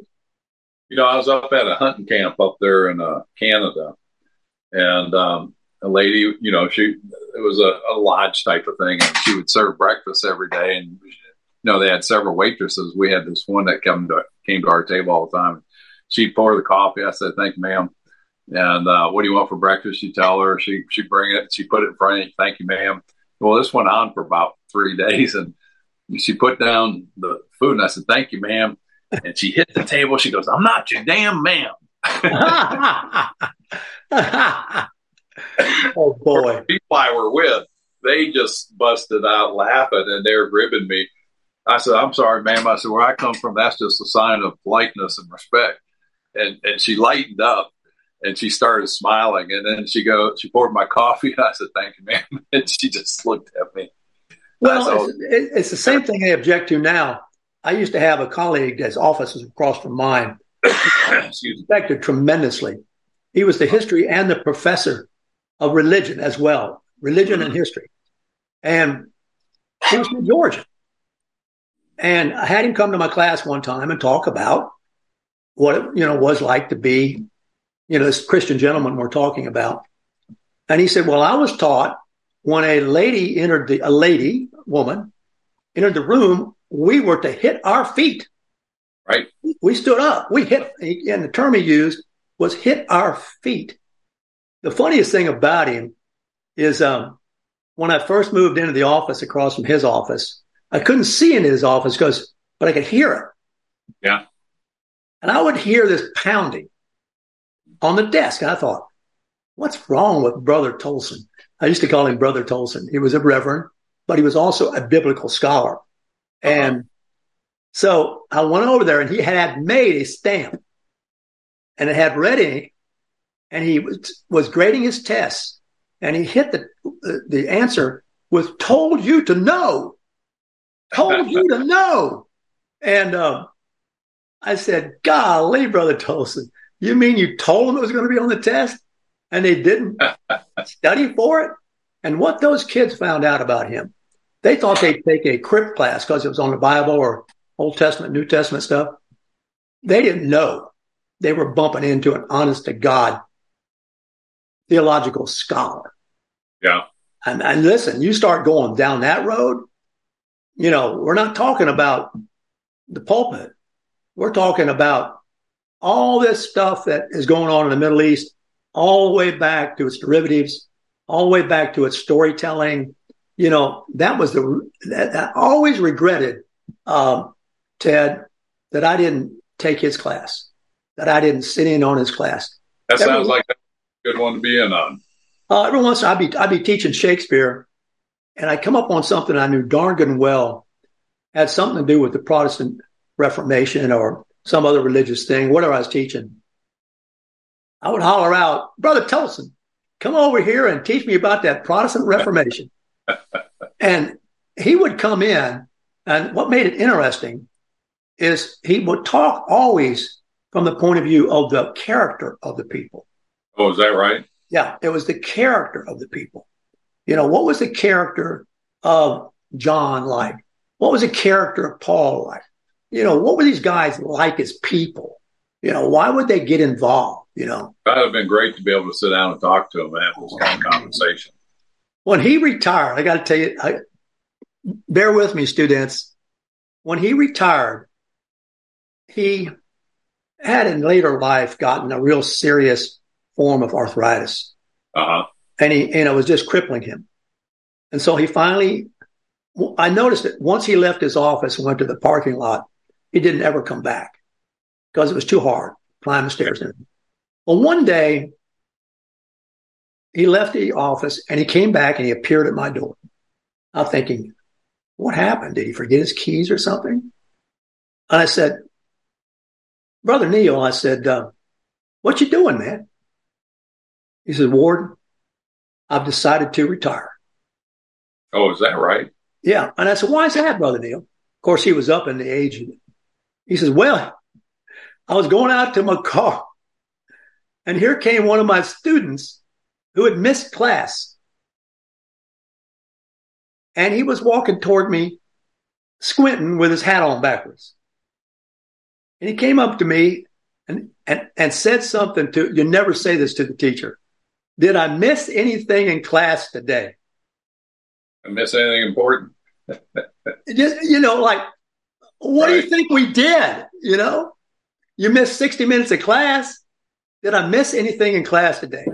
You know, I was up at a hunting camp up there in uh, Canada, and um, a lady, you know, she it was a, a, lodge type of thing, and she would serve breakfast every day. And you know, they had several waitresses. We had this one that came to came to our table all the time. She'd pour the coffee. I said, "Thank you, ma'am." And uh, what do you want for breakfast? She tell her. She she bring it. She put it in front of you. Thank you, ma'am. Well, this went on for about three days, and she put down the food, and I said, "Thank you, ma'am." And she hit the table. She goes, "I'm not your damn ma'am." oh boy! people I were with, they just busted out laughing and they're ribbing me. I said, "I'm sorry, ma'am." I said, "Where I come from, that's just a sign of politeness and respect." And and she lightened up and she started smiling. And then she go, she poured my coffee, I said, "Thank you, ma'am." And she just looked at me. Well, it's, it's, the same thing they object to now. I used to have a colleague, his office was across from mine. respected tremendously. He was the history and the professor of religion as well, religion and history. And he was from Georgia. And I had him come to my class one time and talk about what it, you know, was like to be, you know, this Christian gentleman we're talking about. And he said, well, I was taught when a lady entered the, a lady, woman, entered the room, we were to hit our feet. Right. We stood up. We hit, and the term he used was hit our feet. The funniest thing about him is um, when I first moved into the office across from his office, I couldn't see into his office because, but I could hear it. Yeah. And I would hear this pounding on the desk. And I thought, what's wrong with Brother Tolson? I used to call him Brother Tolson. He was a reverend, but he was also a biblical scholar. Uh-huh. And so I went over there and he had made a stamp and it had red ink and he was, was grading his tests and he hit the, the, the answer with told you to know, told you to know. And, um, I said, golly, brother Tolson, you mean you told them it was going to be on the test and they didn't study for it? And what those kids found out about him, they thought they'd take a crypt class because it was on the Bible or Old Testament, New Testament stuff. They didn't know they were bumping into an honest to God theological scholar. Yeah. And, and listen, you start going down that road, you know, we're not talking about the pulpit. We're talking about all this stuff that is going on in the Middle East, all the way back to its derivatives, all the way back to its storytelling. You know, that was the, that, I always regretted, um, Ted, that I didn't take his class, that I didn't sit in on his class. That sounds like a good one to be in on. Uh, every once I'd be I'd be teaching Shakespeare, and I'd come up on something I knew darn good and well had something to do with the Protestant Reformation or some other religious thing, whatever I was teaching. I would holler out, Brother Tolson, come over here and teach me about that Protestant Reformation. And he would come in And what made it interesting is he would talk always from the point of view of the character of the people. Oh, is that right? Yeah, it was the character of the people. You know, what was the character of John like? What was the character of Paul like? You know, what were these guys like as people? You know, why would they get involved? You know, that would have been great to be able to sit down and talk to him and have this kind of conversation. When he retired, I got to tell you, I, bear with me, students. When he retired, he had in later life gotten a real serious form of arthritis. Uh-huh. And he, and it was just crippling him. And so he finally, I noticed that once he left his office and went to the parking lot, he didn't ever come back because it was too hard climbing the stairs. Well, one day he left the office and he came back and he appeared at my door. I'm thinking, what happened? Did he forget his keys or something? And I said, Brother Neil, I said, uh, what you doing, man? He said, Ward, I've decided to retire. Oh, is that right? Yeah. And I said, why is that, Brother Neil? Of course, he was up in the age. He says, well, I was going out to my car and here came one of my students who had missed class. And he was walking toward me, squinting with his hat on backwards. And he came up to me and, and, and said something to, you never say this to the teacher. Did I miss anything in class today? I miss anything important? Just, you know, like, what right. do you think we did? You know, you missed 60 minutes of class. Did I miss anything in class today?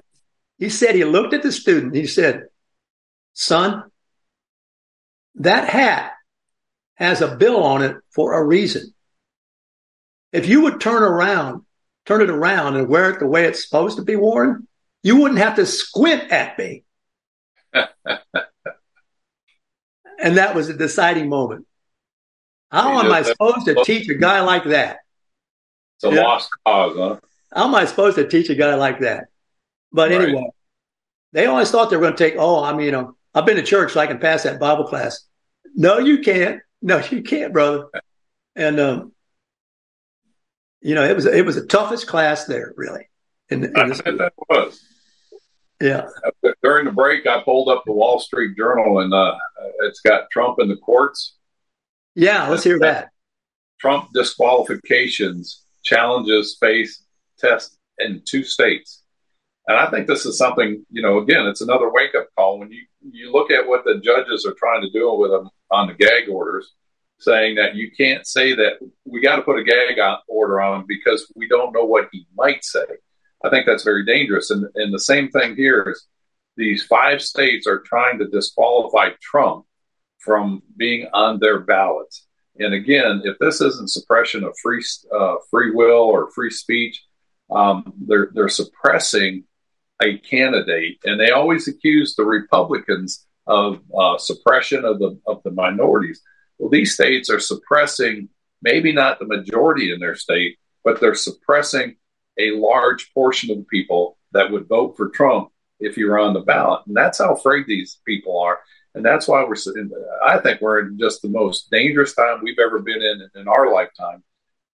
He said he looked at the student. He said, son, that hat has a bill on it for a reason. If you would turn around, turn it around and wear it the way it's supposed to be worn, you wouldn't have to squint at me. and that was a deciding moment. How am I supposed to teach a guy like that? It's a yeah. lost cause, huh? How am I supposed to teach a guy like that? But right. anyway, they always thought they were going to take, oh, I mean, you know, I've been to church so I can pass that Bible class. No, you can't. No, you can't, brother. And, um, you know, it was, it was the toughest class there, really. In, in I bet that was. Yeah. During the break, I pulled up the Wall Street Journal and uh, it's got Trump in the courts. Yeah, let's hear that. Trump disqualifications challenges face test in two states. And I think this is something, you know, again, it's another wake up call when you, you look at what the judges are trying to do with them on the gag orders, saying that you can't say that we got to put a gag order on him because we don't know what he might say. I think that's very dangerous. And, and the same thing here is these five states are trying to disqualify Trump from being on their ballots. And again, if this isn't suppression of free uh, free will or free speech, um, they're they're suppressing a candidate, and they always accuse the Republicans of uh, suppression of the of the minorities. Well, these states are suppressing maybe not the majority in their state, but they're suppressing a large portion of the people that would vote for Trump if you were on the ballot. And that's how afraid these people are. And that's why we're, I think we're in just the most dangerous time we've ever been in in our lifetime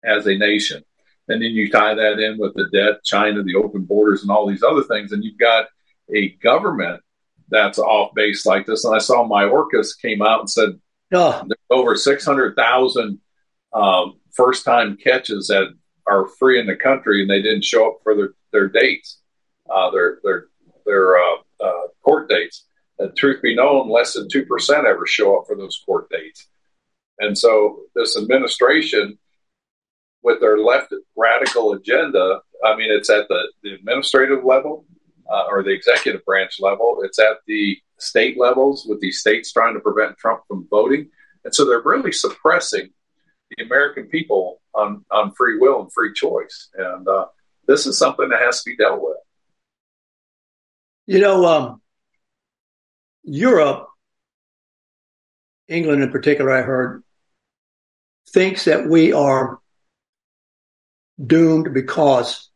as a nation. And then you tie that in with the debt, China, the open borders, and all these other things. And you've got a government that's off base like this. And I saw Mayorkas came out and said oh. there's over 600,000 um, first time catches that are free in the country and they didn't show up for their, their dates, uh, their, their, their uh, uh, court dates. And truth be known, less than 2% ever show up for those court dates. And so this administration, with their left radical agenda, I mean, it's at the, the administrative level uh, or the executive branch level, it's at the state levels with these states trying to prevent Trump from voting. And so they're really suppressing the American people on, on free will and free choice. And uh, this is something that has to be dealt with. You know, um, Europe, England in particular, I heard, thinks that we are doomed because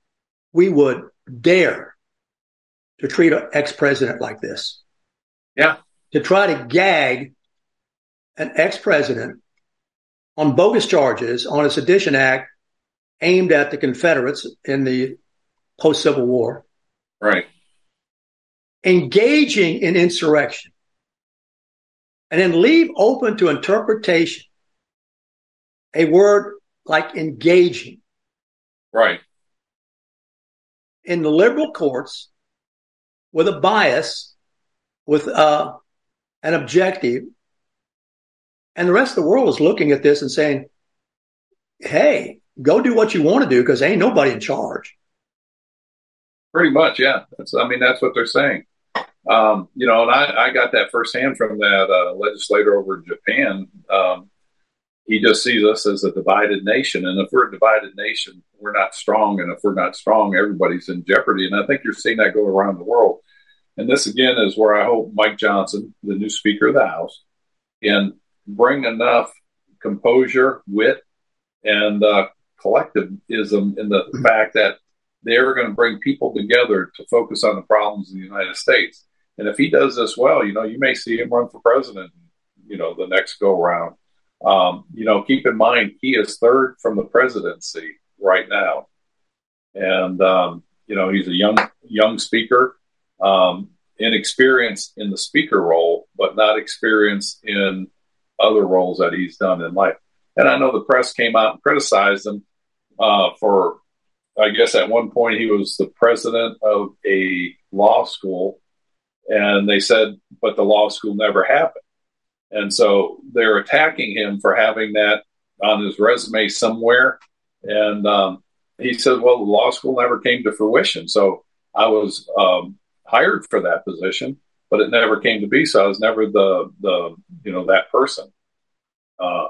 we would dare to treat an ex president like this. Yeah. To try to gag an ex president on bogus charges on a Sedition Act aimed at the Confederates in the post Civil War. Right. Engaging in insurrection. And then leave open to interpretation a word like engaging. Right. In the liberal courts, with a bias, with uh, an objective, and the rest of the world is looking at this and saying, hey, go do what you want to do because ain't nobody in charge. Pretty much, yeah. That's, I mean, that's what they're saying. Um, you know, and I, I got that firsthand from that uh, legislator over in Japan. Um, he just sees us as a divided nation. And if we're a divided nation, we're not strong. And if we're not strong, everybody's in jeopardy. And I think you're seeing that go around the world. And this, again, is where I hope Mike Johnson, the new Speaker of the House, can bring enough composure, wit, and uh, collectivism in the fact that they're going to bring people together to focus on the problems in the United States. And if he does this well, you know, you may see him run for president, you know, the next go round. Um, you know, keep in mind he is third from the presidency right now, and um, you know he's a young young speaker, um, inexperienced in the speaker role, but not experienced in other roles that he's done in life. And I know the press came out and criticized him uh, for, I guess at one point he was the president of a law school, and they said, but the law school never happened. And so they're attacking him for having that on his resume somewhere. And um, he said, well, the law school never came to fruition. So I was um, hired for that position but it never came to be. So I was never the the you know that person, uh,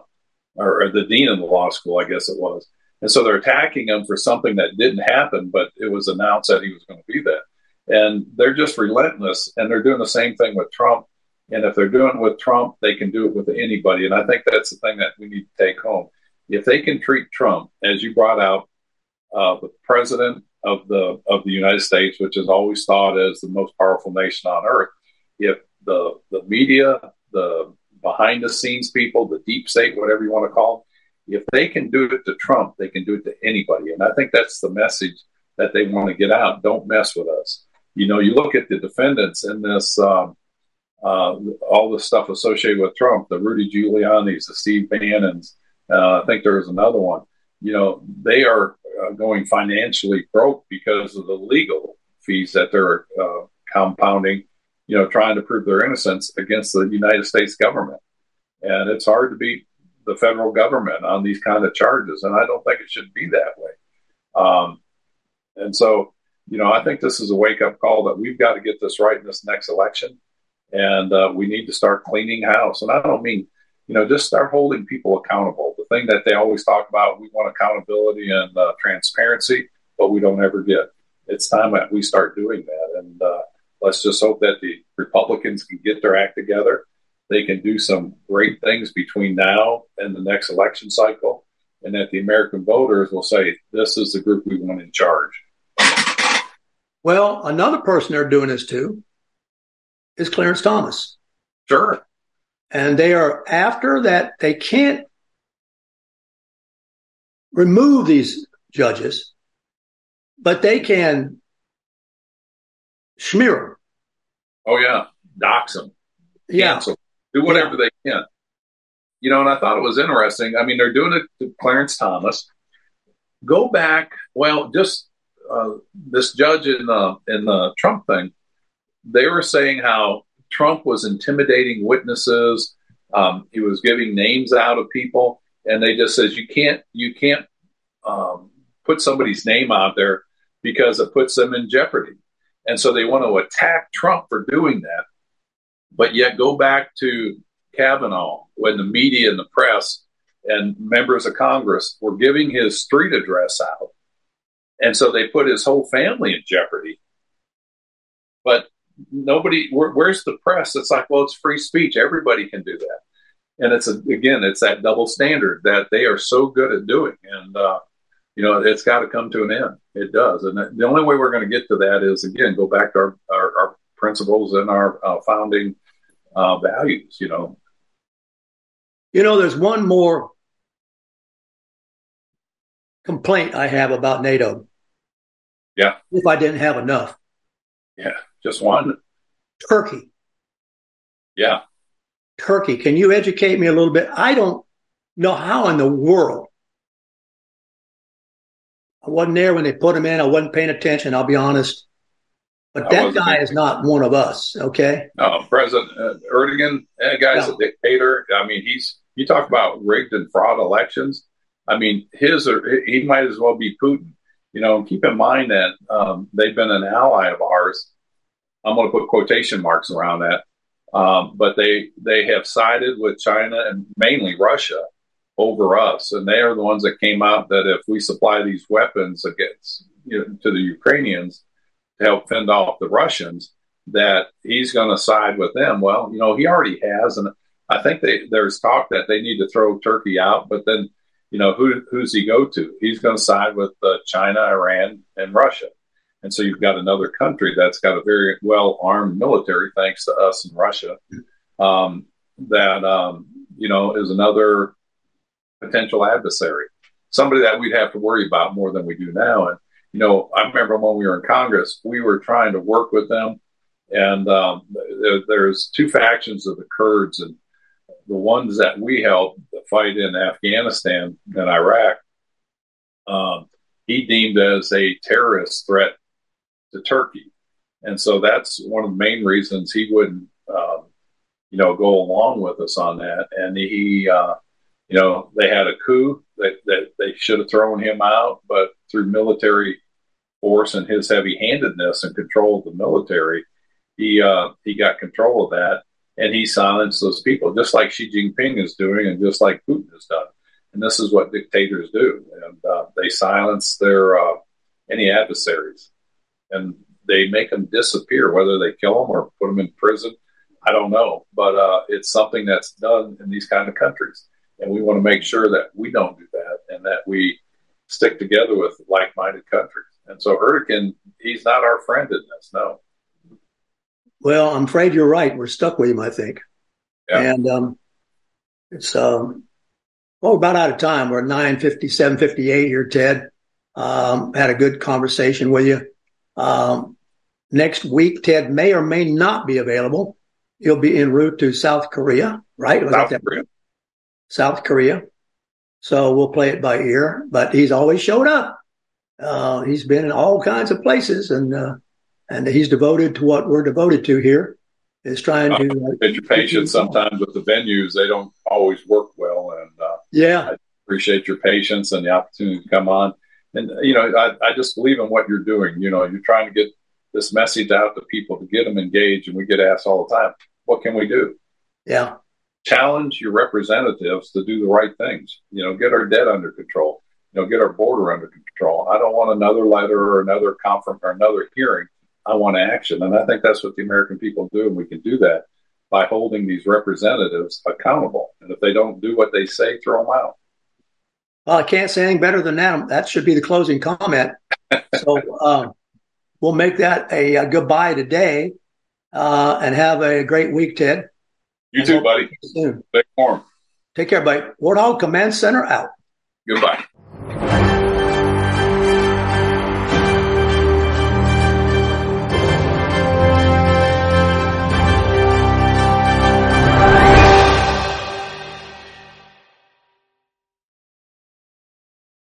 or, or, the dean of the law school, I guess it was. And so they're attacking him for something that didn't happen, but it was announced that he was going to be that. And they're just relentless, and they're doing the same thing with Trump. And if they're doing it with Trump, they can do it with anybody. And I think that's the thing that we need to take home. If they can treat Trump, as you brought out, uh, the president of the of the United States, which is always thought as the most powerful nation on earth, if the the media, the behind the scenes people, the deep state, whatever you want to call them, if they can do it to Trump, they can do it to anybody. And I think that's the message that they want to get out. Don't mess with us. You know, you look at the defendants in this, um, uh, all the stuff associated with Trump, the Rudy Giuliani's, the Steve Bannons. Uh, I think there was another one. You know, they are uh, going financially broke because of the legal fees that they're uh, compounding you know, trying to prove their innocence against the United States government. And it's hard to beat the federal government on these kind of charges. And I don't think it should be that way. Um, and so, you know, I think this is a wake up call that we've got to get this right in this next election. And uh, we need to start cleaning house. And I don't mean, you know, just start holding people accountable. The thing that they always talk about, we want accountability and uh, transparency, but we don't ever get. It's time that we start doing that. And, uh, let's just hope that the Republicans can get their act together. They can do some great things between now and the next election cycle, and that the American voters will say, This is the group we want in charge. Well, another person they're doing this to is Clarence Thomas. Sure. And they are after that, they can't remove these judges, but they can smear them. Oh yeah, dox them, yeah, cancel, do whatever yeah. they can. You know, and I thought it was interesting. I mean, they're doing it to Clarence Thomas. Go back, well, just uh, this judge in the in the Trump thing. They were saying how Trump was intimidating witnesses. Um, he was giving names out of people, and they just says you can't you can't um, put somebody's name out there because it puts them in jeopardy. And so they want to attack Trump for doing that. But yet go back to Kavanaugh when the media and the press and members of Congress were giving his street address out. And so they put his whole family in jeopardy. But nobody, where, where's the press? It's like, well, it's free speech. Everybody can do that. And it's a, again, it's that double standard that they are so good at doing. And, uh, you know, it's got to come to an end. It does. And the only way we're going to get to that is, again, go back to our, our, our principles and our uh, founding uh, values, you know. You know, there's one more complaint I have about NATO. Yeah. If I didn't have enough. Yeah. Just one. Turkey. Yeah. Turkey. Can you educate me a little bit? I don't know how in the world. I wasn't there when they put him in. I wasn't paying attention. I'll be honest. But that guy is not one of us. Okay. No, President uh, Erdogan, that guy's no. a dictator. I mean, he's you talk about rigged and fraud elections. I mean, his or he might as well be Putin. You know, keep in mind that um, they've been an ally of ours. I'm going to put quotation marks around that. Um, but they they have sided with China and mainly Russia over us, and they are the ones that came out that if we supply these weapons against you know, to the Ukrainians to help fend off the Russians, that he's going to side with them. Well, you know, he already has, and I think they, there's talk that they need to throw Turkey out, but then you know who who's he go to? He's going to side with uh, China, Iran, and Russia. And so you've got another country that's got a very well armed military, thanks to us and Russia, um, that um, you know is another potential adversary, somebody that we'd have to worry about more than we do now. And you know, I remember when we were in Congress, we were trying to work with them, and um, there, there's two factions of the Kurds, and the ones that we helped fight in Afghanistan and Iraq. Um, he deemed as a terrorist threat to Turkey. And so that's one of the main reasons he wouldn't, um, you know, go along with us on that. And he, uh, you know, they had a coup that, that they should have thrown him out, but through military force and his heavy handedness and control of the military, he, uh, he got control of that and he silenced those people, just like Xi Jinping is doing and just like Putin has done. And this is what dictators do. And uh, they silence their uh, any adversaries and they make them disappear, whether they kill them or put them in prison. I don't know, but uh, it's something that's done in these kind of countries, and we want to make sure that we don't do that and that we stick together with like-minded countries. And so Erdogan, he's not our friend in this. No. Well, I'm afraid you're right. We're stuck with him, I think. Yeah. And um, it's um, well, about out of time. We're at 9:57, 58 here, Ted. Um, had a good conversation with you. Um, next week, Ted may or may not be available. He'll be en route to South Korea, right? South Korea. South Korea. So we'll play it by ear, but he's always showed up. Uh, he's been in all kinds of places and, uh, and he's devoted to what we're devoted to here is trying to. Uh, your patience sometimes with the venues, they don't always work well. And, uh, yeah, I appreciate your patience and the opportunity to come on and you know I, I just believe in what you're doing. You know you're trying to get this message out to people to get them engaged and we get asked all the time what can we do? Yeah. Challenge your representatives to do the right things. You know get our debt under control. You know get our border under control. I don't want another letter or another conference or another hearing. I want action. And i think that's what the american people do and we can do that by holding these representatives accountable. And if they don't do what they say throw them out well, I can't say anything better than that. That should be the closing comment. so um, we'll make that a, a goodbye today uh, and have a great week, Ted. You too, buddy. Soon. Stay warm. Take care, buddy. Warthog Command Center out. Goodbye.